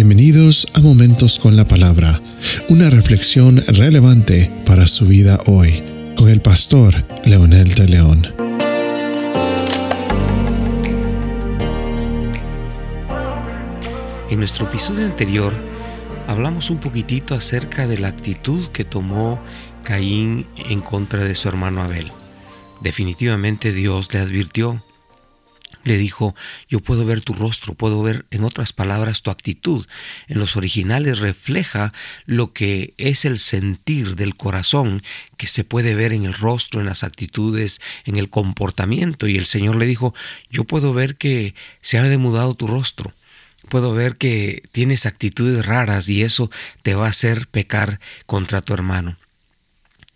Bienvenidos a Momentos con la Palabra, una reflexión relevante para su vida hoy, con el pastor Leonel de León. En nuestro episodio anterior hablamos un poquitito acerca de la actitud que tomó Caín en contra de su hermano Abel. Definitivamente Dios le advirtió le dijo, yo puedo ver tu rostro, puedo ver, en otras palabras, tu actitud. En los originales refleja lo que es el sentir del corazón que se puede ver en el rostro, en las actitudes, en el comportamiento. Y el Señor le dijo, yo puedo ver que se ha demudado tu rostro. Puedo ver que tienes actitudes raras y eso te va a hacer pecar contra tu hermano.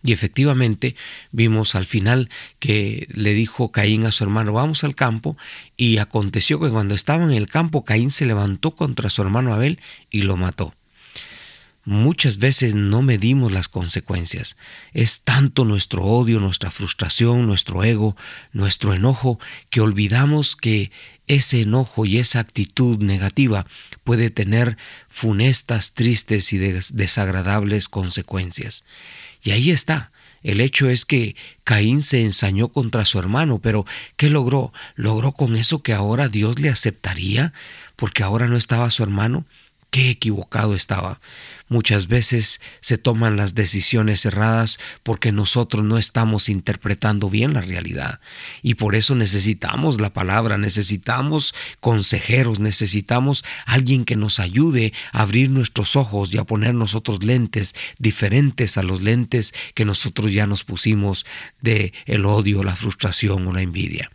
Y efectivamente vimos al final que le dijo Caín a su hermano, vamos al campo, y aconteció que cuando estaba en el campo, Caín se levantó contra su hermano Abel y lo mató. Muchas veces no medimos las consecuencias. Es tanto nuestro odio, nuestra frustración, nuestro ego, nuestro enojo, que olvidamos que ese enojo y esa actitud negativa puede tener funestas, tristes y desagradables consecuencias. Y ahí está. El hecho es que Caín se ensañó contra su hermano, pero ¿qué logró? Logró con eso que ahora Dios le aceptaría, porque ahora no estaba su hermano. Qué equivocado estaba. Muchas veces se toman las decisiones erradas porque nosotros no estamos interpretando bien la realidad. Y por eso necesitamos la palabra, necesitamos consejeros, necesitamos alguien que nos ayude a abrir nuestros ojos y a poner nosotros lentes diferentes a los lentes que nosotros ya nos pusimos de el odio, la frustración o la envidia.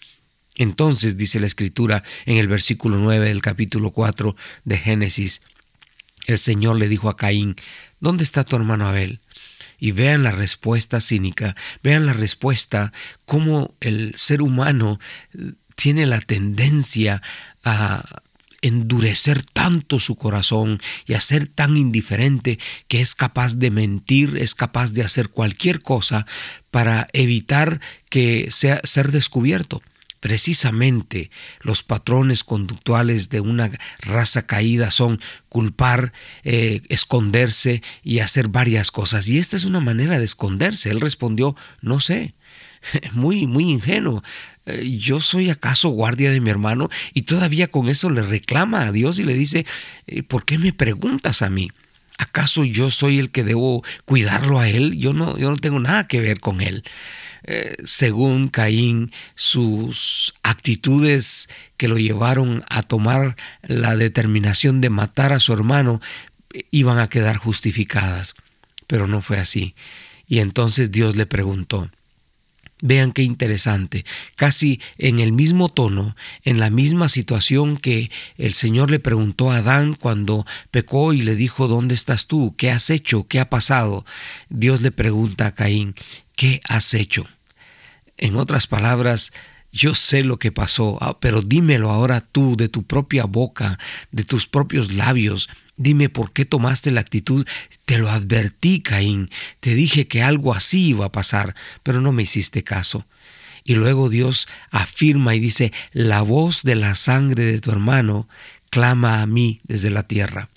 Entonces dice la escritura en el versículo 9 del capítulo 4 de Génesis, el Señor le dijo a Caín, ¿dónde está tu hermano Abel? Y vean la respuesta cínica, vean la respuesta, cómo el ser humano eh, tiene la tendencia a endurecer tanto su corazón y a ser tan indiferente que es capaz de mentir, es capaz de hacer cualquier cosa para evitar que sea ser descubierto. Precisamente los patrones conductuales de una raza caída son culpar, eh, esconderse y hacer varias cosas. Y esta es una manera de esconderse. Él respondió, no sé, muy, muy ingenuo. Eh, yo soy acaso guardia de mi hermano y todavía con eso le reclama a Dios y le dice, eh, ¿por qué me preguntas a mí? ¿Acaso yo soy el que debo cuidarlo a él? Yo no, yo no tengo nada que ver con él. Eh, según Caín, sus actitudes que lo llevaron a tomar la determinación de matar a su hermano eh, iban a quedar justificadas. Pero no fue así. Y entonces Dios le preguntó, Vean qué interesante, casi en el mismo tono, en la misma situación que el Señor le preguntó a Adán cuando pecó y le dijo, ¿dónde estás tú? ¿Qué has hecho? ¿Qué ha pasado? Dios le pregunta a Caín, ¿qué has hecho? En otras palabras, yo sé lo que pasó, ah, pero dímelo ahora tú de tu propia boca, de tus propios labios. Dime por qué tomaste la actitud. Te lo advertí, Caín. Te dije que algo así iba a pasar, pero no me hiciste caso. Y luego Dios afirma y dice, la voz de la sangre de tu hermano clama a mí desde la tierra.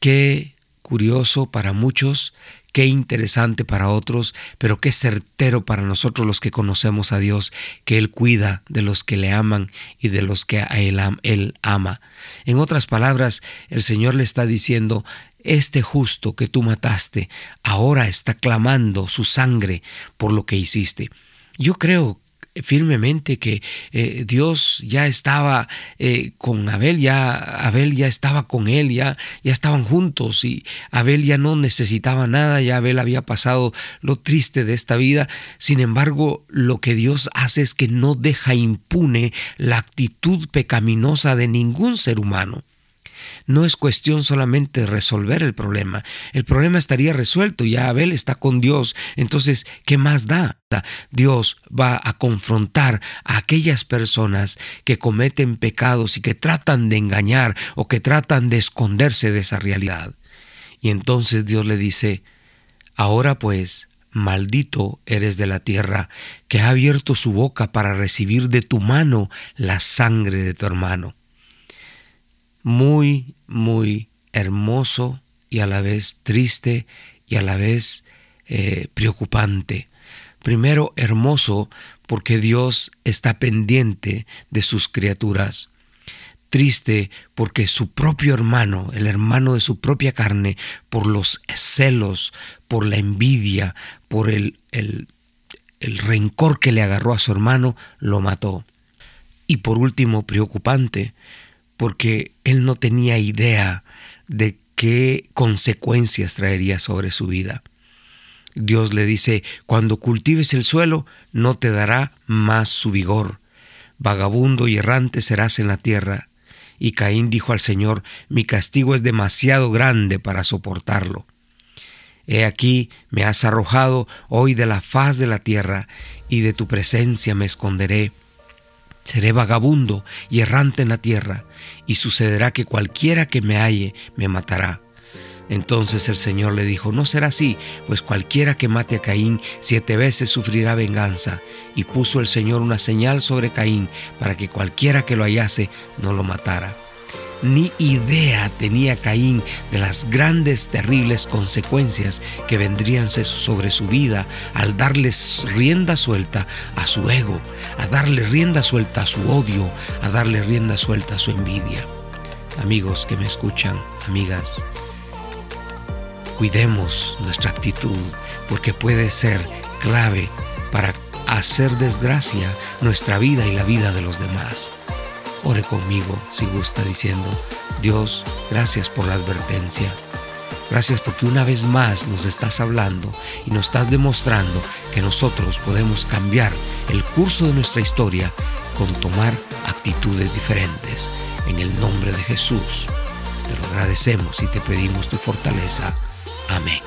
Qué curioso para muchos Qué interesante para otros, pero qué certero para nosotros los que conocemos a Dios, que Él cuida de los que le aman y de los que a Él, él ama. En otras palabras, el Señor le está diciendo, este justo que tú mataste ahora está clamando su sangre por lo que hiciste. Yo creo firmemente que eh, Dios ya estaba eh, con Abel, ya Abel ya estaba con él, ya, ya estaban juntos y Abel ya no necesitaba nada, ya Abel había pasado lo triste de esta vida. Sin embargo, lo que Dios hace es que no deja impune la actitud pecaminosa de ningún ser humano no es cuestión solamente resolver el problema. El problema estaría resuelto, ya Abel está con Dios. Entonces, ¿qué más da? Dios va a confrontar a aquellas personas que cometen pecados y que tratan de engañar o que tratan de esconderse de esa realidad. Y entonces Dios le dice, ahora pues, maldito eres de la tierra, que ha abierto su boca para recibir de tu mano la sangre de tu hermano. Muy, muy hermoso y a la vez triste y a la vez eh, preocupante. Primero, hermoso porque Dios está pendiente de sus criaturas. Triste porque su propio hermano, el hermano de su propia carne, por los celos, por la envidia, por el, el, el rencor que le agarró a su hermano, lo mató. Y por último, preocupante, porque él no tenía idea de qué consecuencias traería sobre su vida. Dios le dice, cuando cultives el suelo, no te dará más su vigor. Vagabundo y errante serás en la tierra. Y Caín dijo al Señor, mi castigo es demasiado grande para soportarlo. He aquí me has arrojado hoy de la faz de la tierra, y de tu presencia me esconderé. Seré vagabundo y errante en la tierra, y sucederá que cualquiera que me halle me matará. Entonces el Señor le dijo, no será así, pues cualquiera que mate a Caín siete veces sufrirá venganza. Y puso el Señor una señal sobre Caín para que cualquiera que lo hallase no lo matara. Ni idea tenía Caín de las grandes, terribles consecuencias que vendrían sobre su vida al darle rienda suelta a su ego, a darle rienda suelta a su odio, a darle rienda suelta a su envidia. Amigos que me escuchan, amigas, Cuidemos nuestra actitud porque puede ser clave para hacer desgracia nuestra vida y la vida de los demás. Ore conmigo si gusta diciendo, Dios, gracias por la advertencia. Gracias porque una vez más nos estás hablando y nos estás demostrando que nosotros podemos cambiar el curso de nuestra historia con tomar actitudes diferentes. En el nombre de Jesús, te lo agradecemos y te pedimos tu fortaleza. Amén.